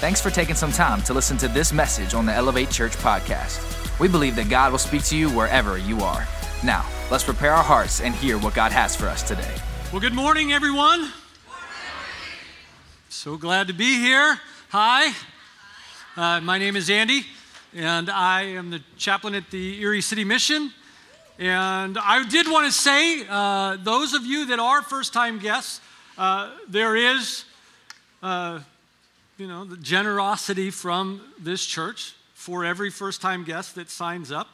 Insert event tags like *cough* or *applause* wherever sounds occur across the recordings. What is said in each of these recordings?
Thanks for taking some time to listen to this message on the Elevate Church podcast. We believe that God will speak to you wherever you are. Now, let's prepare our hearts and hear what God has for us today. Well, good morning, everyone. So glad to be here. Hi, uh, my name is Andy, and I am the chaplain at the Erie City Mission. And I did want to say, uh, those of you that are first time guests, uh, there is, uh, you know, the generosity from this church for every first time guest that signs up.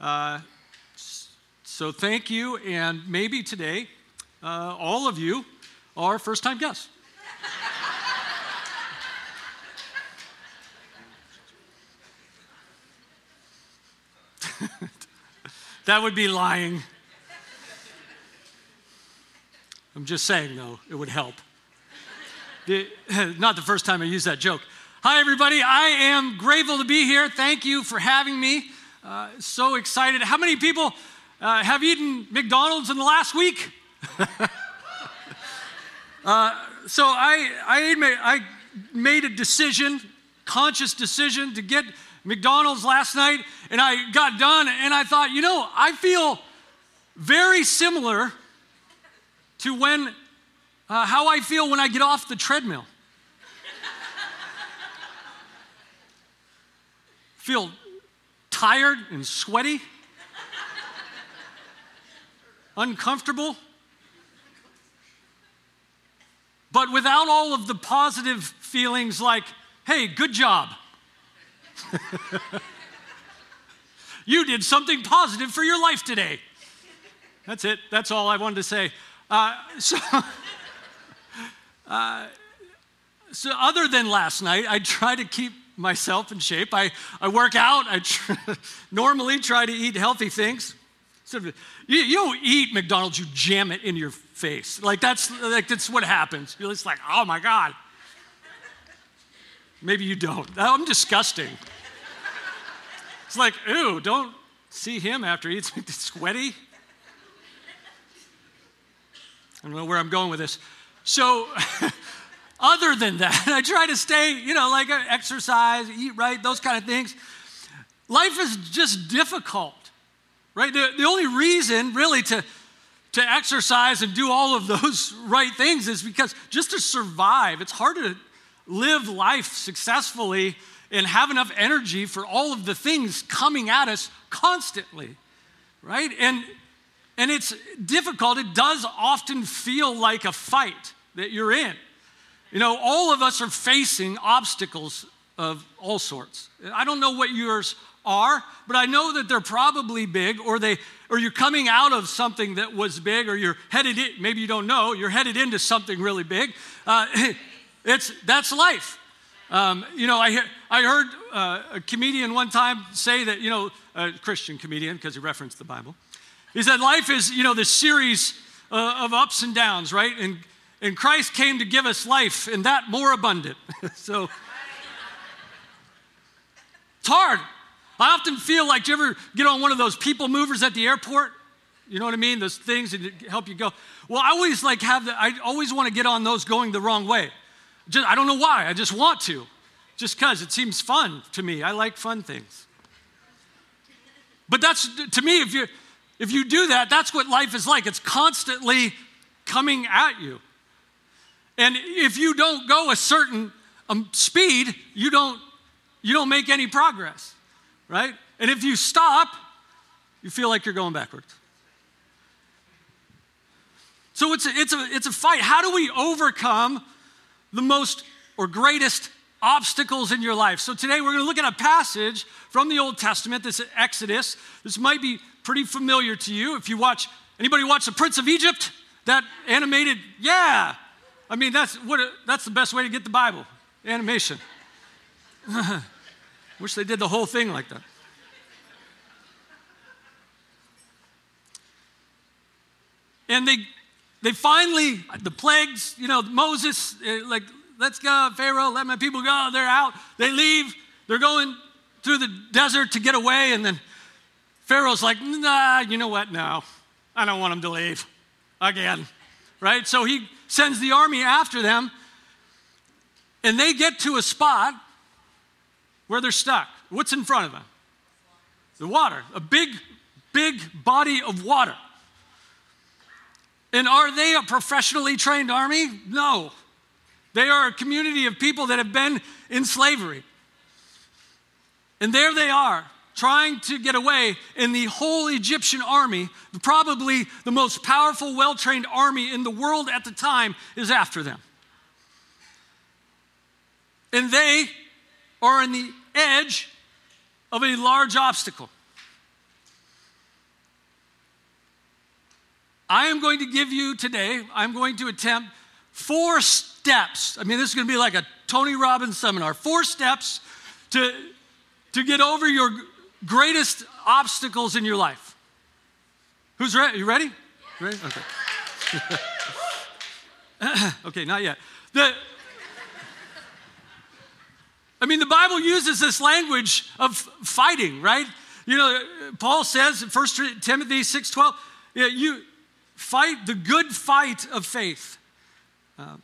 Uh, so thank you, and maybe today, uh, all of you are first time guests. *laughs* that would be lying. I'm just saying, though, it would help. *laughs* Not the first time I used that joke. Hi, everybody. I am grateful to be here. Thank you for having me. Uh, so excited. How many people uh, have eaten McDonald's in the last week? *laughs* uh, so I, I, made, I made a decision, conscious decision, to get McDonald's last night, and I got done, and I thought, you know, I feel very similar to when, uh, how I feel when I get off the treadmill. feel tired and sweaty, uncomfortable, but without all of the positive feelings like, hey, good job. *laughs* you did something positive for your life today. That's it. That's all I wanted to say. Uh, so, *laughs* uh, so, other than last night, I try to keep myself in shape. I, I work out. I tr- *laughs* normally try to eat healthy things. So you, you don't eat McDonald's, you jam it in your face. Like that's, like that's what happens. You're just like, oh my God. Maybe you don't. I'm disgusting. It's like, ooh, don't see him after he eats sweaty. I don't know where I'm going with this. So, *laughs* other than that, *laughs* I try to stay, you know, like uh, exercise, eat right, those kind of things. Life is just difficult, right? The, the only reason, really, to, to exercise and do all of *laughs* those right things is because just to survive, it's hard to live life successfully and have enough energy for all of the things coming at us constantly, right? And, and it's difficult. It does often feel like a fight that you're in. You know, all of us are facing obstacles of all sorts. I don't know what yours are, but I know that they're probably big, or they, or you're coming out of something that was big, or you're headed. In, maybe you don't know. You're headed into something really big. Uh, *laughs* it's that's life. Um, you know, I, hear I heard uh, a comedian one time say that, you know, a Christian comedian, because he referenced the Bible. He said, Life is, you know, this series uh, of ups and downs, right? And, and Christ came to give us life, and that more abundant. *laughs* so it's hard. I often feel like, do you ever get on one of those people movers at the airport? You know what I mean? Those things that help you go. Well, I always like have the, I always want to get on those going the wrong way. Just, I don't know why, I just want to. Just because it seems fun to me. I like fun things. But that's, to me, if you, if you do that, that's what life is like. It's constantly coming at you. And if you don't go a certain um, speed, you don't, you don't make any progress, right? And if you stop, you feel like you're going backwards. So it's a, it's a, it's a fight. How do we overcome the most or greatest obstacles in your life. So today we're going to look at a passage from the Old Testament, this is Exodus. This might be pretty familiar to you. If you watch, anybody watch The Prince of Egypt? That animated, yeah. I mean, that's, what, that's the best way to get the Bible, animation. *laughs* Wish they did the whole thing like that. And they they finally, the plagues, you know, Moses, eh, like, let's go, Pharaoh, let my people go. They're out. They leave. They're going through the desert to get away. And then Pharaoh's like, nah, you know what? No, I don't want them to leave again. Right? So he sends the army after them. And they get to a spot where they're stuck. What's in front of them? The water, a big, big body of water. And are they a professionally trained army? No. They are a community of people that have been in slavery. And there they are, trying to get away, and the whole Egyptian army, probably the most powerful, well trained army in the world at the time, is after them. And they are on the edge of a large obstacle. I am going to give you today, I'm going to attempt four steps. I mean, this is going to be like a Tony Robbins seminar. Four steps to, to get over your greatest obstacles in your life. Who's ready? You ready? Ready? Okay. *laughs* okay, not yet. The, I mean, the Bible uses this language of fighting, right? You know, Paul says in 1 Timothy 6.12, yeah, you fight the good fight of faith. Uh,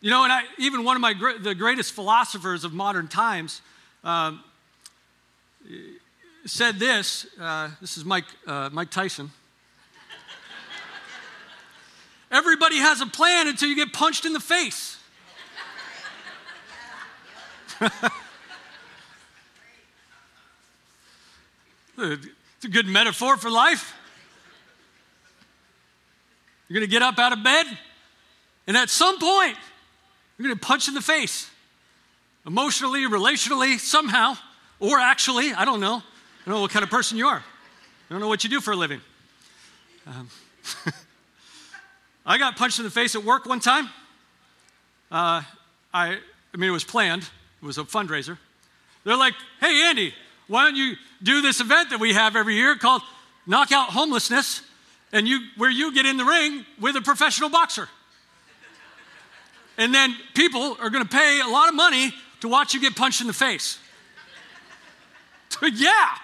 you know, and I, even one of my the greatest philosophers of modern times um, said this. Uh, this is Mike, uh, Mike Tyson. Everybody has a plan until you get punched in the face. it's a good metaphor for life. You're going to get up out of bed, and at some point, you're going to punch in the face. Emotionally, relationally, somehow, or actually, I don't know. I don't know what kind of person you are. I don't know what you do for a living. Um, *laughs* I got punched in the face at work one time. Uh, I, I mean, it was planned. It was a fundraiser. They're like, hey, Andy, why don't you do this event that we have every year called Knockout Homelessness, and you, where you get in the ring with a professional boxer. And then people are going to pay a lot of money to watch you get punched in the face. *laughs* yeah,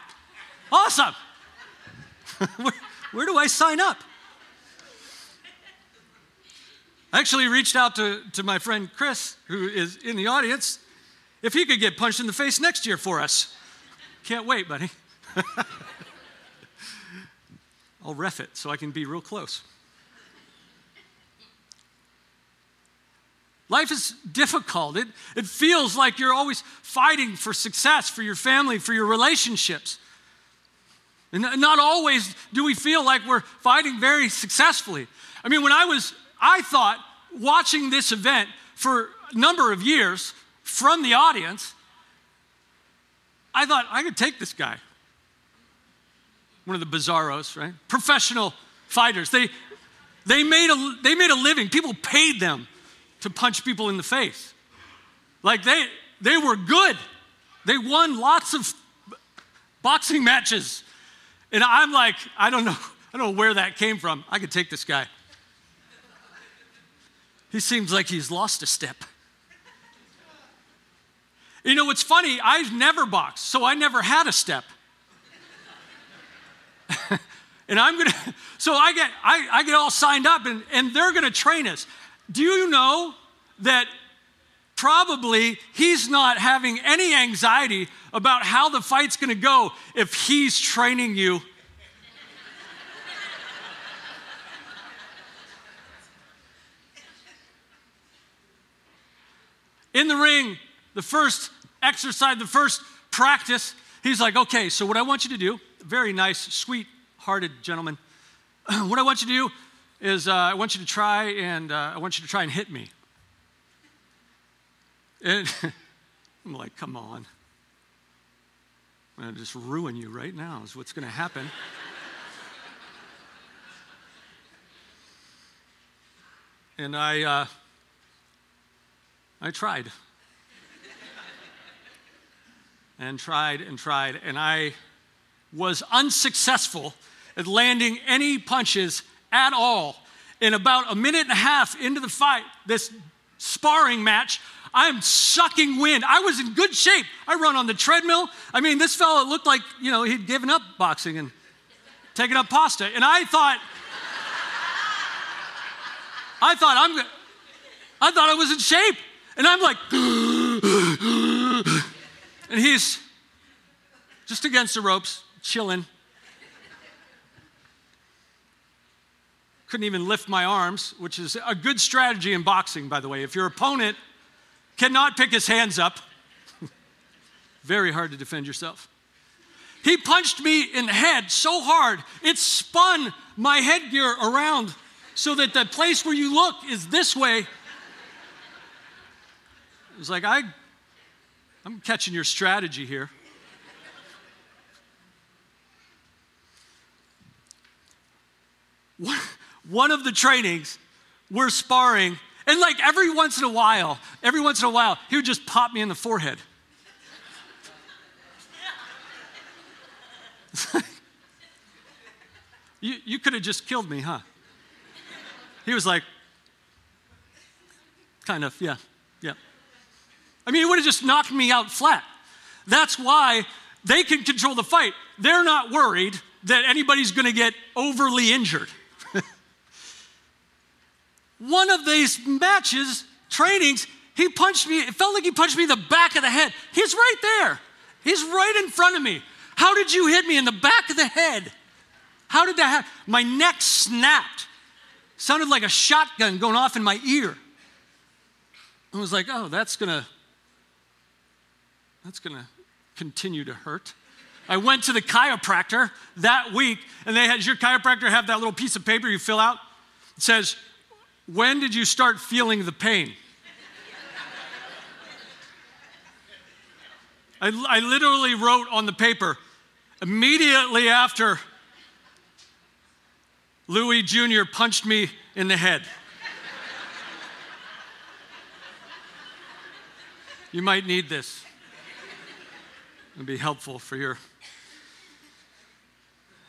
awesome. where, where do I sign up? I actually reached out to, to my friend Chris, who is in the audience, if he could get punched in the face next year for us. Can't wait, buddy. *laughs* I'll ref it so I can be real close. Life is difficult. It, it feels like you're always fighting for success, for your family, for your relationships. And not always do we feel like we're fighting very successfully. I mean, when I was, I thought watching this event for a number of years from the audience, I thought I could take this guy. One of the Bizzarros, right? Professional fighters. They, they, made a, they made a living. People paid them to punch people in the face. Like they, they were good. They won lots of boxing matches. And I'm like, I don't know, *laughs* I don't know where that came from. I could take this guy. He seems like he's lost a step. You know what's funny? I've never boxed, so I never had a step. *laughs* and I'm gonna, *laughs* so I get, I, I get all signed up and, and they're gonna train us. Do you know that probably he's not having any anxiety about how the fight's gonna go if he's training you? In the ring, the first exercise, the first practice, he's like, okay, so what I want you to do, very nice, sweet hearted gentleman, *clears throat* what I want you to do is uh, I want you to try and uh, I want you to try and hit me. And *laughs* I'm like, come on. I'm going to just ruin you right now, is what's going to happen. and I, uh, I tried and tried and tried, and I was unsuccessful at landing any punches at all. In about a minute and a half into the fight, this sparring match, I'm sucking wind. I was in good shape. I run on the treadmill. I mean, this fellow looked like, you know, he'd given up boxing and taken up pasta. And I thought, I thought I'm I thought I was in shape. And I'm like, *gasps* And he's just against the ropes, chilling. Couldn't even lift my arms, which is a good strategy in boxing, by the way. If your opponent cannot pick his hands up, *laughs* very hard to defend yourself. He punched me in the head so hard, it spun my headgear around so that the place where you look is this way. It was like, I, I'm catching your strategy here. *laughs* One of the trainings, we're sparring, and like every once in a while, every once in a while, he would just pop me in the forehead. *laughs* you, you could have just killed me, huh? He was like, kind of, yeah, yeah. I mean, he would have just knocked me out flat. That's why they can control the fight. They're not worried that anybody's going to get overly injured. One of these matches, trainings, he punched me. It felt like he punched me in the back of the head. He's right there. He's right in front of me. How did you hit me in the back of the head? How did that happen? My neck snapped. Sounded like a shotgun going off in my ear. I was like, oh, that's gonna, that's gonna continue to hurt. I went to the chiropractor that week, and they had your chiropractor have that little piece of paper you fill out. It says, When did you start feeling the pain? I, I literally wrote on the paper immediately after Louis Jr. punched me in the head. you might need this. It'll be helpful for your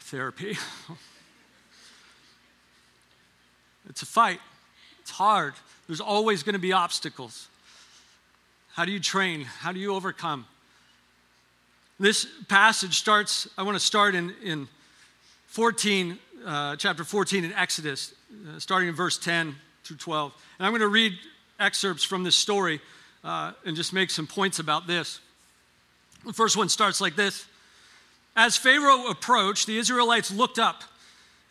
therapy. It's a fight, it's hard. There's always going to be obstacles. How do you train? How do you overcome? This passage starts, I want to start in, in 14, uh, chapter 14 in Exodus, uh, starting in verse 10 through 12. And I'm going to read excerpts from this story uh, and just make some points about this. The first one starts like this As Pharaoh approached, the Israelites looked up,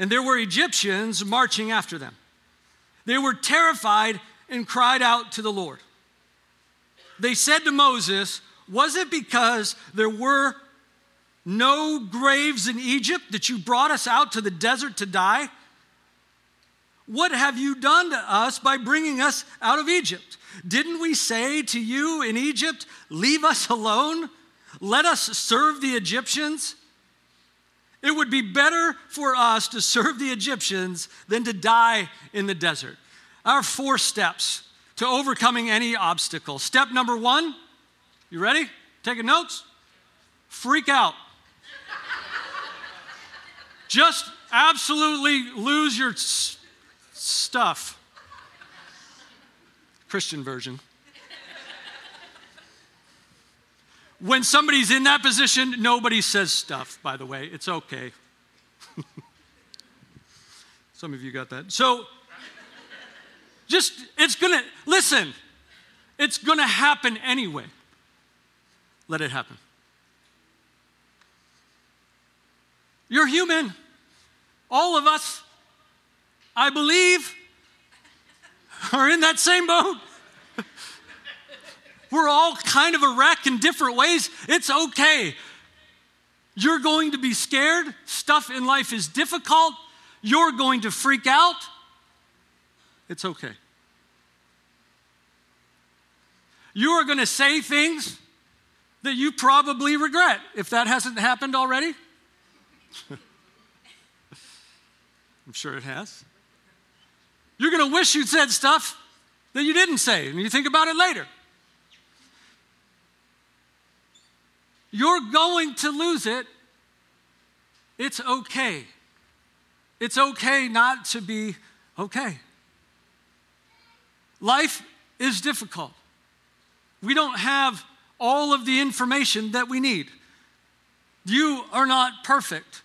and there were Egyptians marching after them. They were terrified and cried out to the Lord. They said to Moses, Was it because there were no graves in Egypt that you brought us out to the desert to die? What have you done to us by bringing us out of Egypt? Didn't we say to you in Egypt, Leave us alone? Let us serve the Egyptians? It would be better for us to serve the Egyptians than to die in the desert. Our four steps to overcoming any obstacle. Step number one, you ready? Taking notes? Freak out. Just absolutely lose your s- stuff. Christian version. When somebody's in that position, nobody says stuff, by the way. It's okay. *laughs* Some of you got that. So, just, it's gonna, listen, it's gonna happen anyway. Let it happen. You're human. All of us, I believe, are in that same boat. *laughs* We're all kind of a wreck in different ways. It's okay. You're going to be scared. Stuff in life is difficult. You're going to freak out. It's okay. You are going to say things that you probably regret if that hasn't happened already. *laughs* I'm sure it has. You're going to wish you'd said stuff that you didn't say, and you think about it later. You're going to lose it. It's okay. It's okay not to be okay. Life is difficult. We don't have all of the information that we need. You are not perfect.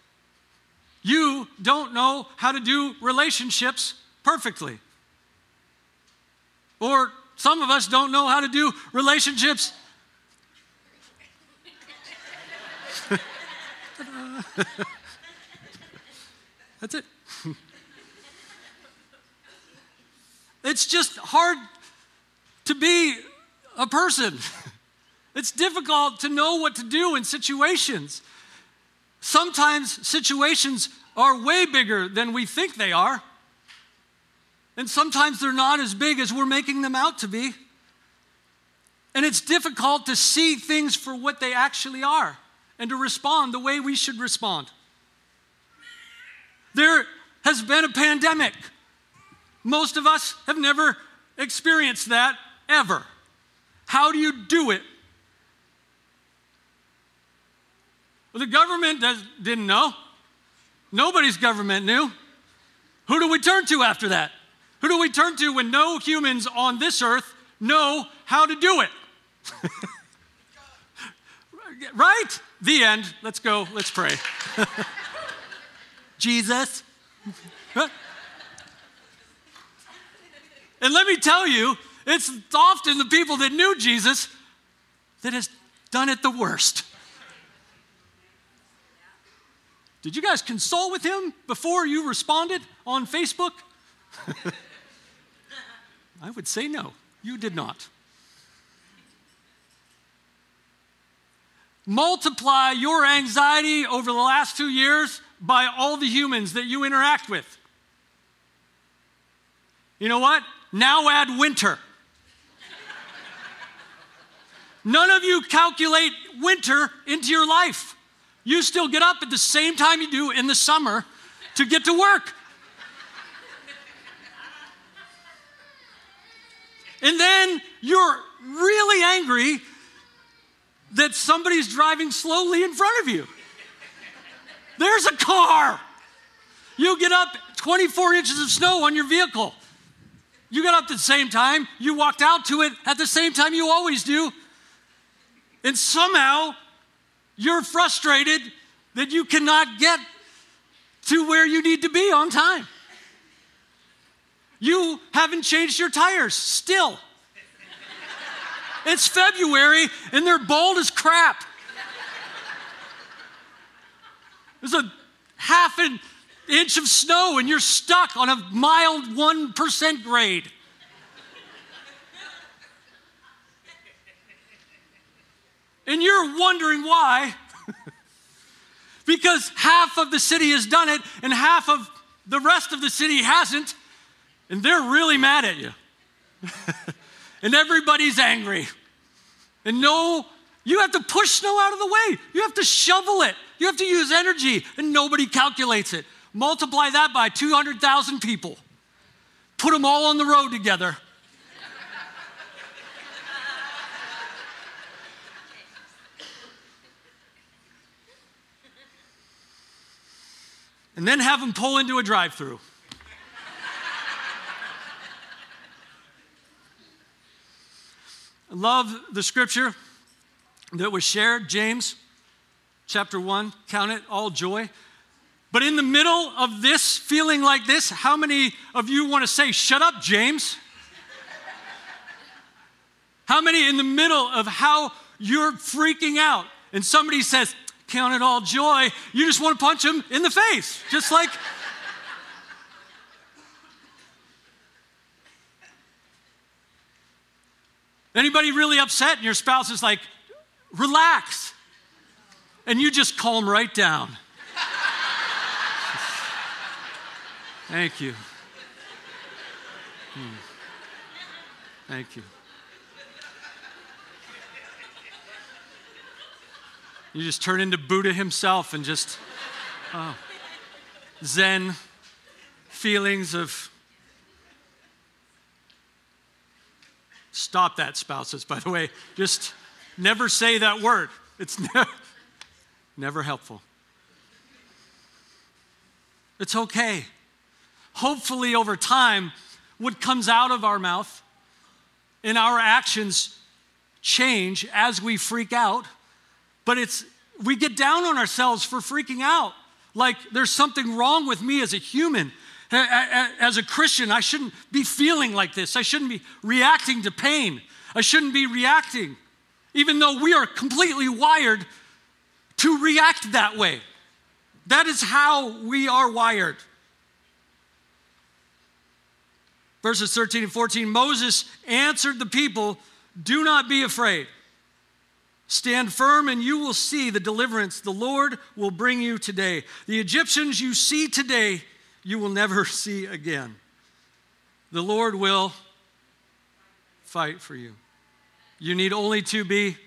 You don't know how to do relationships perfectly. Or some of us don't know how to do relationships *laughs* That's it. it's just hard to be a person. It's difficult to know what to do in situations. Sometimes situations are way bigger than we think they are. And sometimes they're not as big as we're making them out to be. And it's difficult to see things for what they actually are and to respond the way we should respond. There has been a pandemic. Most of us have never experienced that ever. How do you do it? Well, the government does, didn't know. Nobody's government knew. Who do we turn to after that? Who do we turn to when no humans on this earth know how to do it? *laughs* right? The end. Let's go. Let's pray. *laughs* Jesus. and let me tell you, it's often the people that knew Jesus that has done it the worst. Did you guys consult with him before you responded on Facebook? *laughs* I would say no, you did not. Multiply your anxiety over the last two years by all the humans that you interact with. You know what? Now add winter. None of you calculate winter into your life. You still get up at the same time you do in the summer to get to work. And then you're really angry that somebody's driving slowly in front of you. There's a car. You get up 24 inches of snow on your vehicle. You got up at the same time. You walked out to it at the same time you always do. And somehow you're frustrated that you cannot get to where you need to be on time. You haven't changed your tires still. It's February and they're bald as crap. There's a half an inch of snow and you're stuck on a mild 1% grade. And you're wondering why. *laughs* because half of the city has done it and half of the rest of the city hasn't. And they're really mad at you. *laughs* and everybody's angry. And no, you have to push snow out of the way. You have to shovel it. You have to use energy, and nobody calculates it. Multiply that by 200,000 people. Put them all on the road together. and then have them pull into a drive through. Love the scripture that was shared, James chapter 1, count it all joy. But in the middle of this, feeling like this, how many of you want to say, Shut up, James? how many in the middle of how you're freaking out and somebody says, Count it all joy, you just want to punch them in the face, just like. Anybody really upset and your spouse is like, relax. And you just calm right down. Thank you. Hmm. Thank you. You just turn into Buddha himself and just oh, Zen feelings of Stop that, spouses, by the way. Just never say that word. It's *laughs* never, never helpful. It's okay. Hopefully, over time, what comes out of our mouth and our actions change as we freak out, but it's we get down on ourselves for freaking out. Like there's something wrong with me as a human. As a Christian, I shouldn't be feeling like this. I shouldn't be reacting to pain. I shouldn't be reacting, even though we are completely wired to react that way. That is how we are wired. Verses 13 and 14 Moses answered the people, Do not be afraid. Stand firm, and you will see the deliverance the Lord will bring you today. The Egyptians you see today, you will never *laughs* see again. The Lord will fight for you. You need only to be.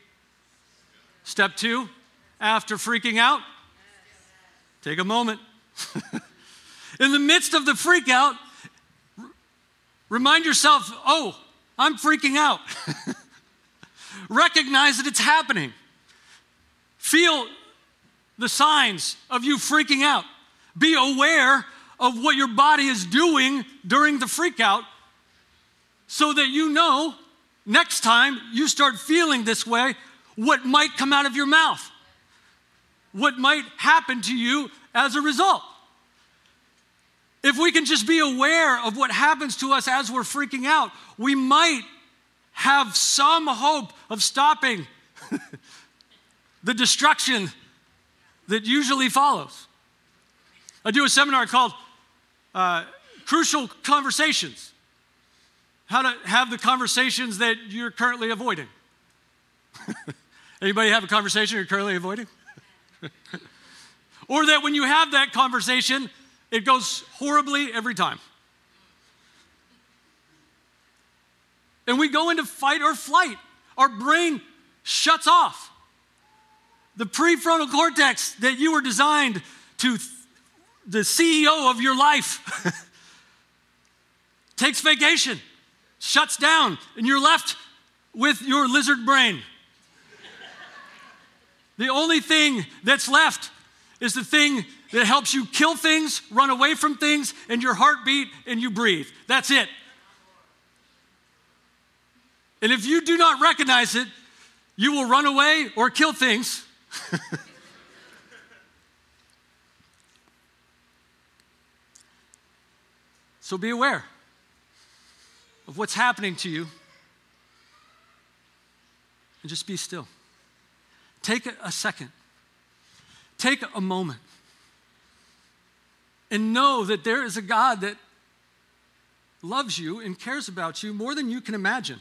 Step two, after freaking out, take a moment. *laughs* In the midst of the freak out, remind yourself, oh, I'm freaking out. *laughs* Recognize that it's happening. Feel the signs of you freaking out. Be aware of what your body is doing during the freak out so that you know next time you start feeling this way, what might come out of your mouth, what might happen to you as a result. If we can just be aware of what happens to us as we're freaking out, we might have some hope of stopping *laughs* the destruction that usually follows. I do a seminar called uh, Crucial Conversations How to Have the Conversations That You're Currently Avoiding. *laughs* Anybody have a conversation you're currently avoiding? *laughs* or that when you have that conversation, it goes horribly every time. and we go into fight or flight. Our brain shuts off. The prefrontal cortex that you were designed to, the CEO of your life, *laughs* takes vacation, shuts down, and you're left with your lizard brain. the only thing that's left is the thing that helps you kill things, run away from things, and your heartbeat, and you breathe. That's it. And if you do not recognize it, you will run away or kill things. *laughs* so be aware of what's happening to you and just be still. Take a second, take a moment, and know that there is a God that loves you and cares about you more than you can imagine.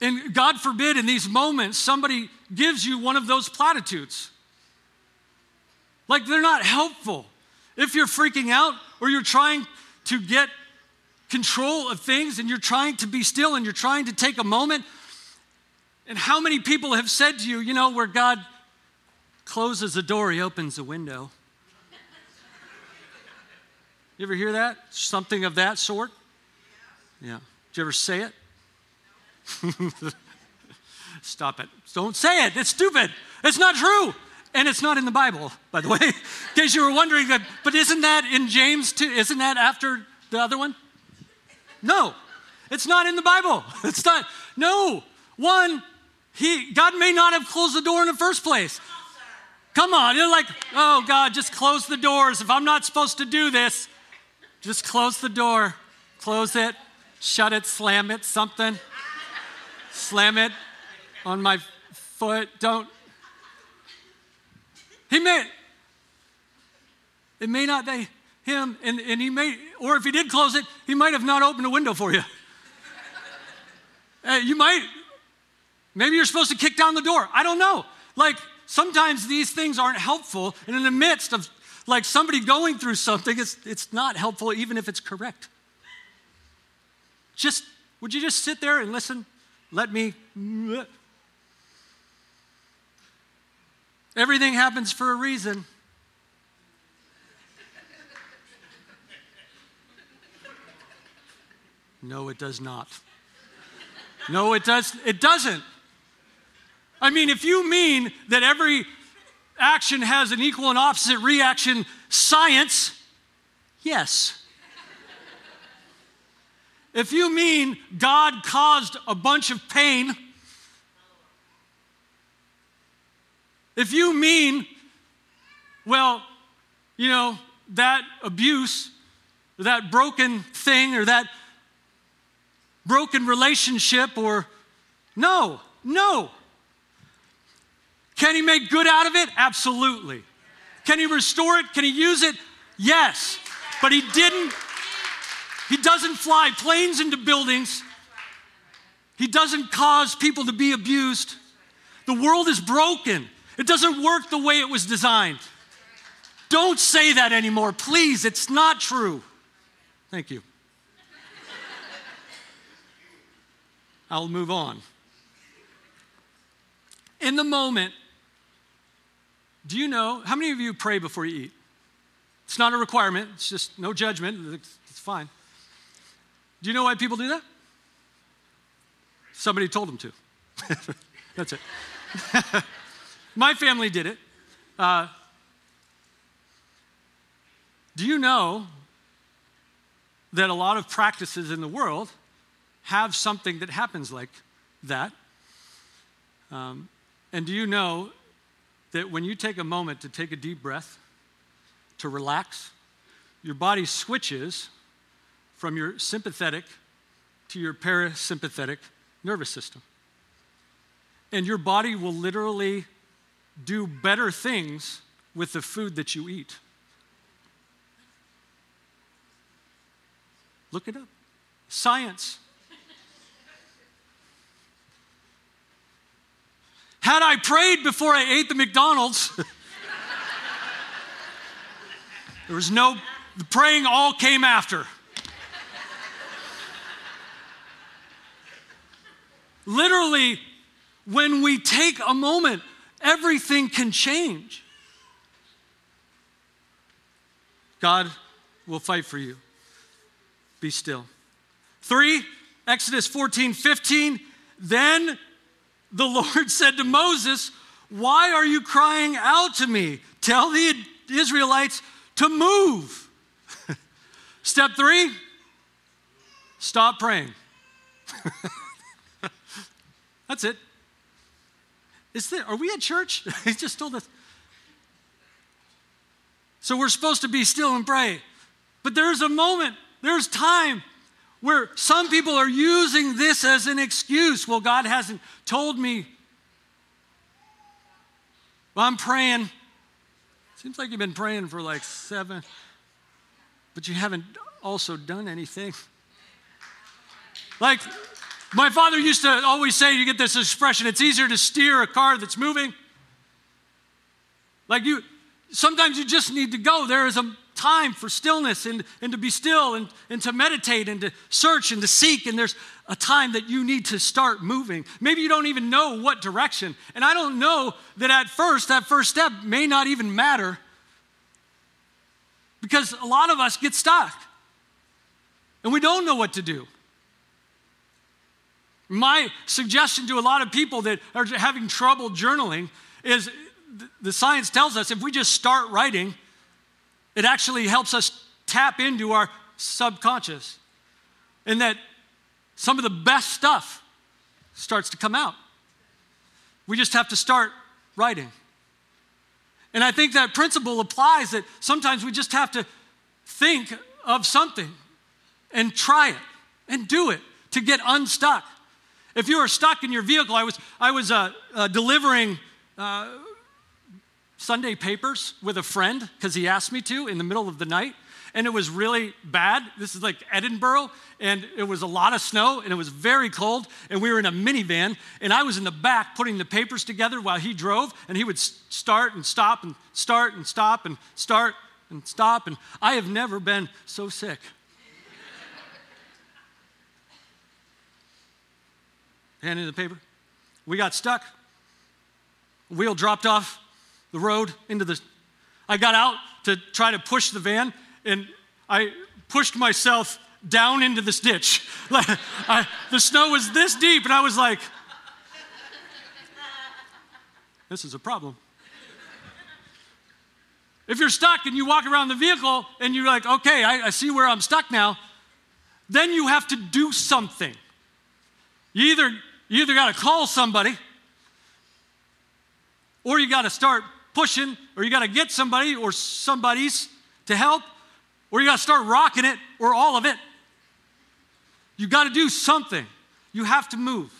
And God forbid, in these moments, somebody gives you one of those platitudes. Like they're not helpful. If you're freaking out or you're trying to get control of things and you're trying to be still and you're trying to take a moment, and how many people have said to you, you know, where God closes a door, he opens a window. *laughs* You ever hear that? Something of that sort? Yeah. Did you ever say it? *laughs* Stop it. Don't say it. It's stupid. It's not true. And it's not in the Bible, by the way, *laughs* in case you were wondering. That, but isn't that in James too? Isn't that after the other one? No, it's not in the Bible. *laughs* It's not. No. One, he, God may not have closed the door in the first place. Come on. You're like, oh, God, just close the doors. If I'm not supposed to do this, just close the door. Close it, shut it, slam it, something slam it on my foot. Don't. He may, it may not be him, and, and he may, or if he did close it, he might have not opened a window for you. *laughs* uh, you might, maybe you're supposed to kick down the door. I don't know. Like, sometimes these things aren't helpful, and in the midst of like somebody going through something, it's, it's not helpful even if it's correct. Just, would you just sit there and listen? Let me. Everything happens for a reason. No, it does not. No, it does it doesn't. I mean, if you mean that every action has an equal and opposite reaction science, yes. If you mean God caused a bunch of pain, if you mean, well, you know, that abuse, or that broken thing, or that broken relationship, or no, no. Can he make good out of it? Absolutely. Can he restore it? Can he use it? Yes. But he didn't, he doesn't fly planes into buildings. He doesn't cause people to be abused. The world is broken. It doesn't work the way it was designed. Don't say that anymore, please. It's not true. Thank you. I'll move on. In the moment, do you know how many of you pray before you eat? It's not a requirement, it's just no judgment. It's fine. Do you know why people do that? Somebody told them to. *laughs* That's it. *laughs* My family did it. Uh, do you know that a lot of practices in the world have something that happens like that? Um, and do you know that when you take a moment to take a deep breath, to relax, your body switches from your sympathetic to your parasympathetic nervous system. And your body will literally do better things with the food that you eat. Look it up. Science. Had I prayed before I ate the McDonald's, *laughs* there was no, the praying all came after. Literally, when we take a moment, everything can change. God will fight for you. Be still. Three, Exodus 14, 15. Then the *laughs* Lord said to Moses, Why are you crying out to me? Tell the Israelites to move. *laughs* Step three, stop praying. *laughs* That's it. Is there, are we at church? *laughs* he just told us. So we're supposed to be still and pray. But there's a moment, there's time where some people are using this as an excuse. Well, God hasn't told me. Well, I'm praying. Seems like you've been praying for like seven, but you haven't also done anything. Like, my father used to always say, you get this expression, it's easier to steer a car that's moving. Like you, sometimes you just need to go. There is a time for stillness and, and to be still and, and to meditate and to search and to seek. And there's a time that you need to start moving. Maybe you don't even know what direction. And I don't know that at first, that first step may not even matter because a lot of us get stuck and we don't know what to do. My suggestion to a lot of people that are having trouble journaling is the science tells us if we just start writing, it actually helps us tap into our subconscious. And that some of the best stuff starts to come out. We just have to start writing. And I think that principle applies that sometimes we just have to think of something and try it and do it to get unstuck. If you were stuck in your vehicle, I was, I was uh, uh, delivering uh, Sunday papers with a friend because he asked me to in the middle of the night. And it was really bad. This is like Edinboro, and it was a lot of snow, and it was very cold. And we were in a minivan, and I was in the back putting the papers together while he drove, and he would start and stop and start and stop and start and stop. And I have never been so sick. Handing the paper. We got stuck. Wheel dropped off the road into the. I got out to try to push the van, and I pushed myself down into this ditch. *laughs* I, the snow was this deep, and I was like, this is a problem. If you're stuck and you walk around the vehicle and you're like, okay, I, I see where I'm stuck now, then you have to do something. You either you either got to call somebody, or you got to start pushing, or you got to get somebody or somebody's to help, or you got to start rocking it, or all of it. You got to do something. You have to move.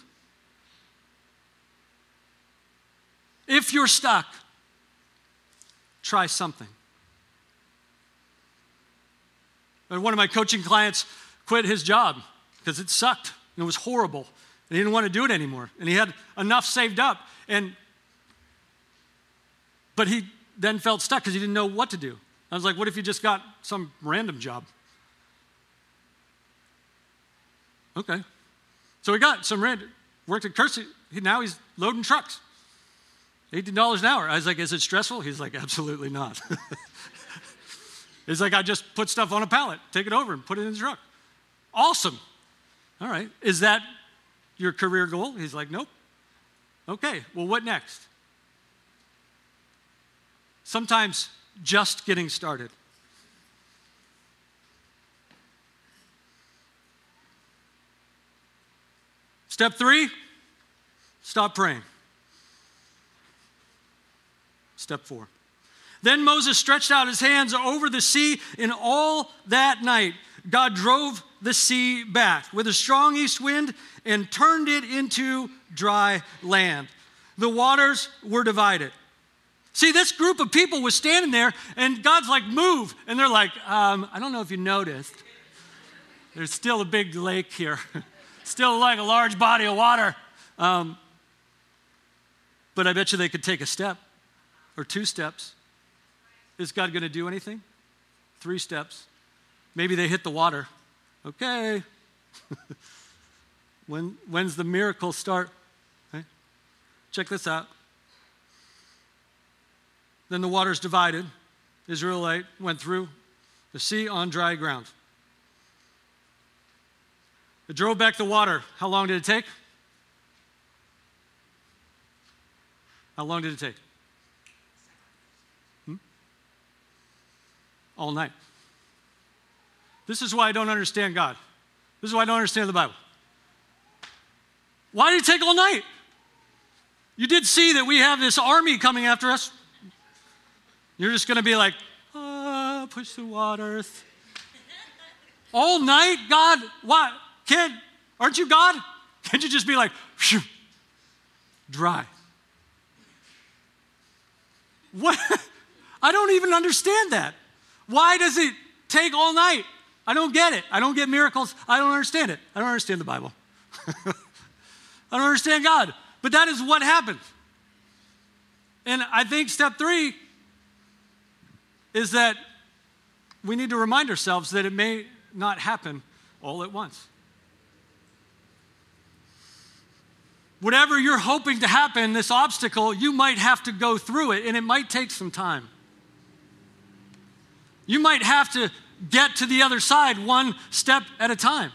If you're stuck, try something. One of my coaching clients quit his job because it sucked. It was horrible. And he didn't want to do it anymore. And he had enough saved up. And but he then felt stuck because he didn't know what to do. I was like, what if you just got some random job? Okay. So he got some random, worked at Kersey. Now he's loading trucks. $18 an hour. I was like, is it stressful? He's like, absolutely not. *laughs* He's like, I just put stuff on a pallet, take it over and put it in the truck. Awesome. All right. Is that your career goal? He's like, nope. Okay. Well, what next? Sometimes just getting started. Step three, stop praying. Step four. Then Moses stretched out his hands over the sea, and all that night God drove the sea back with a strong east wind and turned it into dry land. The waters were divided. See, this group of people was standing there, and God's like, move. And they're like, um, I don't know if you noticed. There's still a big lake here, *laughs* still like a large body of water. Um, but I bet you they could take a step or two steps. Is God going to do anything? Three steps. Maybe they hit the water. Okay. *laughs* when, when's the miracle start? Okay. Check this out. Then the waters divided. Israelite went through the sea on dry ground. It drove back the water. How long did it take? How long did it take? Hmm? all night. This is why I don't understand God. This is why I don't understand the Bible. Why did it take all night? You did see that we have this army coming after us. You're just going to be like, ah, push the water. all night, God, what? Can't, aren't you God? Can't you just be like, dry? What? *laughs* I don't even understand that. Why does it take all night? I don't get it. I don't get miracles. I don't understand it. I don't understand the Bible. *laughs* I don't understand God. But that is what happens. And I think step three is that we need to remind ourselves that it may not happen all at once. Whatever you're hoping to happen, this obstacle, you might have to go through it, and it might take some time. You might have to get to the other side one step at a time.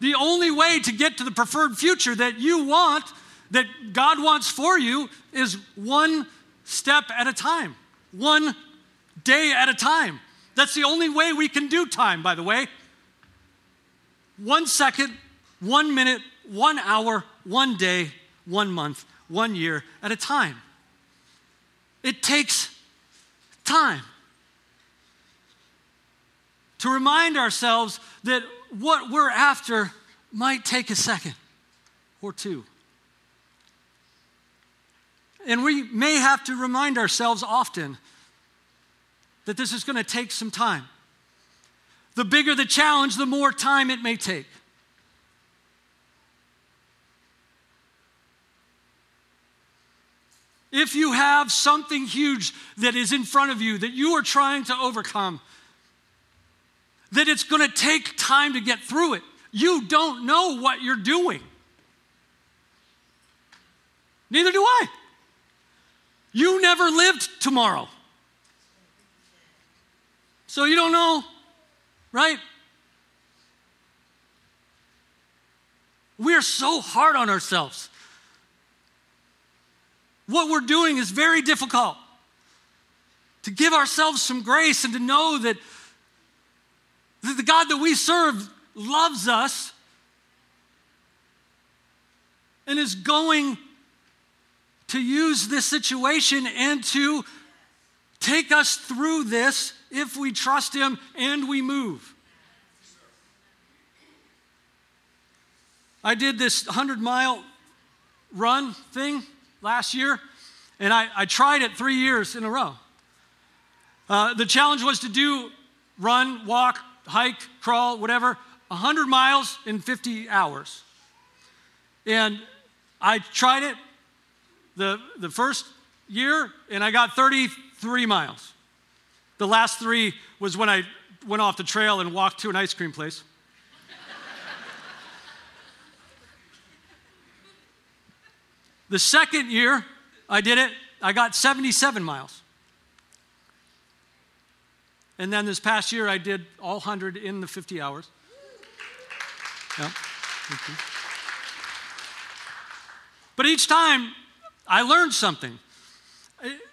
The only way to get to the preferred future that you want, that God wants for you, is one step at a time, one day at a time. That's the only way we can do time, by the way. One second, one minute, one hour, one day, one month, one year at a time. It takes time to remind ourselves that what we're after might take a second or two. And we may have to remind ourselves often that this is going to take some time. The bigger the challenge, the more time it may take. If you have something huge that is in front of you that you are trying to overcome, that it's going to take time to get through it. You don't know what you're doing. Neither do I. You never lived tomorrow. So you don't know, right? We are so hard on ourselves. What we're doing is very difficult. To give ourselves some grace and to know that the God that we serve loves us and is going to use this situation and to take us through this if we trust Him and we move. I did this 100 mile run thing last year, and I, I tried it three years in a row. Uh, the challenge was to do run, walk, hike, crawl, whatever, 100 miles in 50 hours. And I tried it the, the first year, and I got 33 miles. The last three was when I went off the trail and walked to an ice cream place. *laughs* the second year I did it, I got 77 miles. And then this past year, I did all 100 in the 50 hours. Yeah. But each time, I learned something.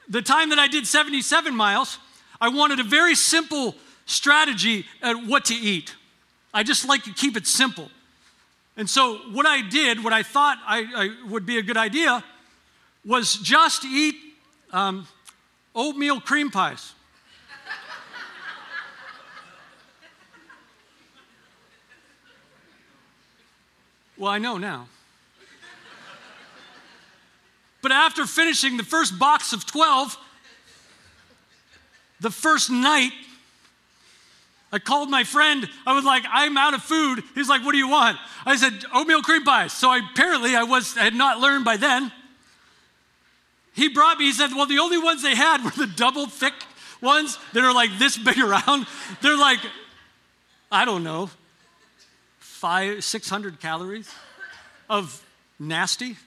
The time that I did 77 miles, I wanted a very simple strategy at what to eat. I just like to keep it simple. And so, what I did, what I thought I, I would be a good idea, was just eat um, oatmeal cream pies. Well, I know now. But after finishing the first box of 12, the first night, I called my friend. I was like, I'm out of food. He's like, What do you want? I said, Oatmeal cream pies. So I, apparently I was I had not learned by then. He brought me, he said, Well, the only ones they had were the double thick ones that are like this big around. They're like, I don't know, five, 600 calories of nasty.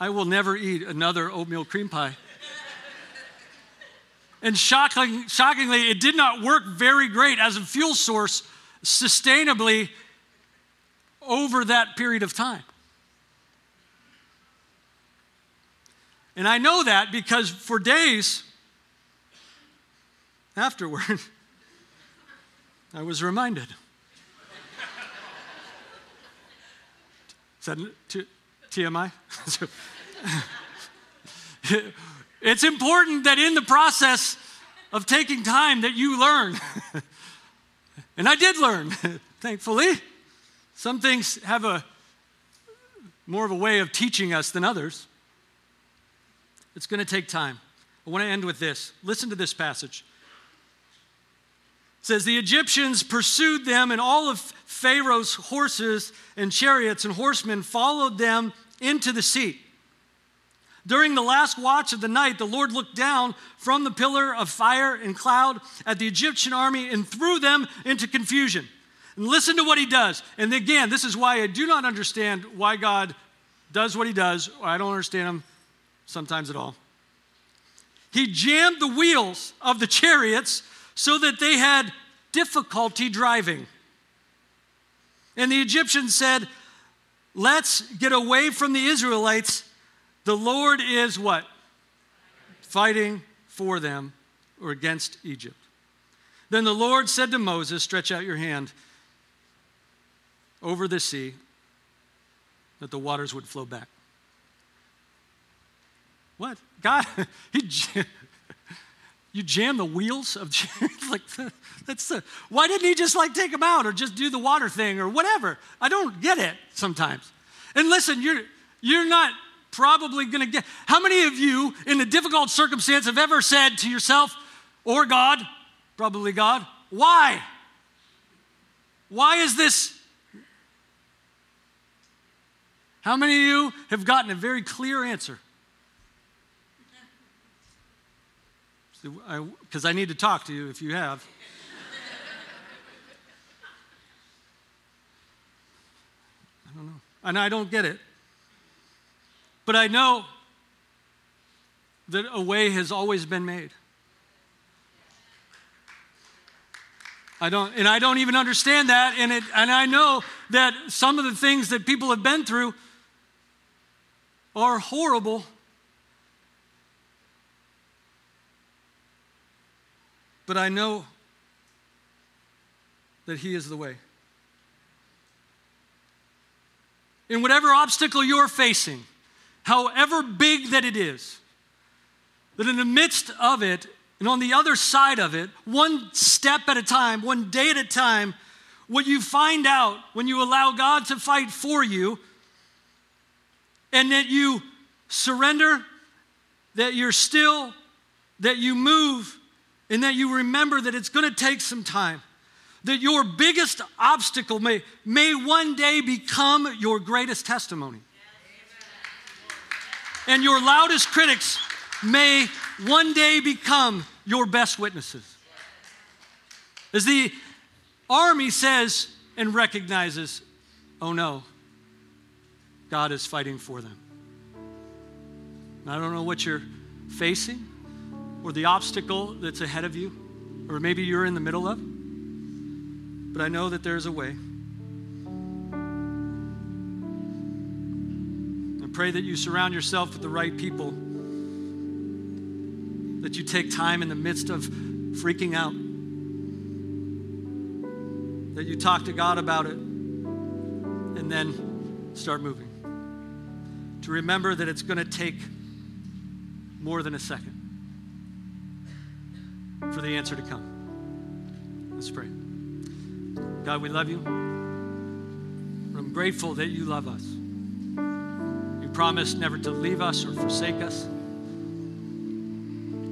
I will never eat another oatmeal cream pie. and shocking, shockingly, it did not work very great as a fuel source sustainably over that period of time. And I know that because for days afterward, *laughs* I was reminded. Is that TMI? *laughs* it's important that in the process of taking time that you learn. *laughs* and I did learn, *laughs* thankfully. Some things have a more of a way of teaching us than others. It's going to take time. I want to end with this. Listen to this passage. Says, The Egyptians pursued them, and all of Pharaoh's horses and chariots and horsemen followed them into the sea. During the last watch of the night, the Lord looked down from the pillar of fire and cloud at the Egyptian army and threw them into confusion. And listen to what he does. And again, this is why I do not understand why God does what he does, or I don't understand him sometimes at all. He jammed the wheels of the chariots so that they had difficulty driving. And the Egyptians said, Let's get away from the Israelites. The Lord is what? Fighting for them or against Egypt. Then the Lord said to Moses, Stretch out your hand over the sea that the waters would flow back. What? God, *laughs* he, you jam the wheels of *laughs* like that's the, why didn't he just like take them out or just do the water thing or whatever? I don't get it sometimes. And listen, you're you're not probably going to get. How many of you in a difficult circumstance have ever said to yourself or God, probably God, why? Why is this? How many of you have gotten a very clear answer? Because I, I need to talk to you if you have. I don't know. And I don't get it. But I know that a way has always been made. I don't, and I don't even understand that. And, it, and I know that some of the things that people have been through are horrible But I know that He is the way. In whatever obstacle you're facing, however big that it is, that in the midst of it and on the other side of it, one step at a time, one day at a time, what you find out when you allow God to fight for you and that you surrender, that you're still, that you move, and that you remember that it's going to take some time. That your biggest obstacle may, may one day become your greatest testimony. And your loudest critics may one day become your best witnesses. As the army says and recognizes, oh no, God is fighting for them. And I don't know what you're facing or the obstacle that's ahead of you, or maybe you're in the middle of, but I know that there's a way. I pray that you surround yourself with the right people, that you take time in the midst of freaking out that you talk to God about it and then start moving. To remember that it's going to take more than a second for the answer to come. Let's pray. God, we love you. I'm grateful that you love us. You promised never to leave us or forsake us,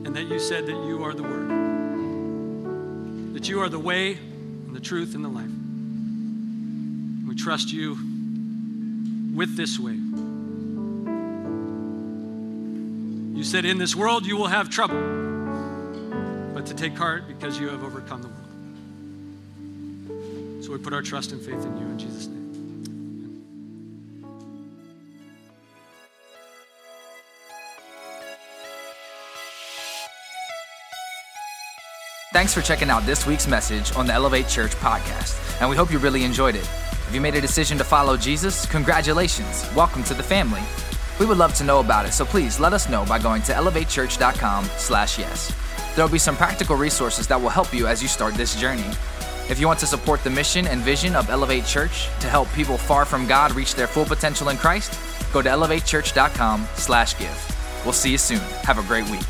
and that you said that you are the Word, that you are the way and the truth and the life. We trust you with this way. You said, In this world you will have trouble, but to take heart because you have overcome the world. So we put our trust and faith in you in Jesus' name. Thanks for checking out this week's message on the Elevate Church podcast, and we hope you really enjoyed it. If you made a decision to follow Jesus, congratulations. Welcome to the family. We would love to know about it, so please let us know by going to elevatechurch.com/yes. There will be some practical resources that will help you as you start this journey. If you want to support the mission and vision of Elevate Church to help people far from God reach their full potential in Christ, go to elevatechurch.com/give. We'll see you soon. Have a great week.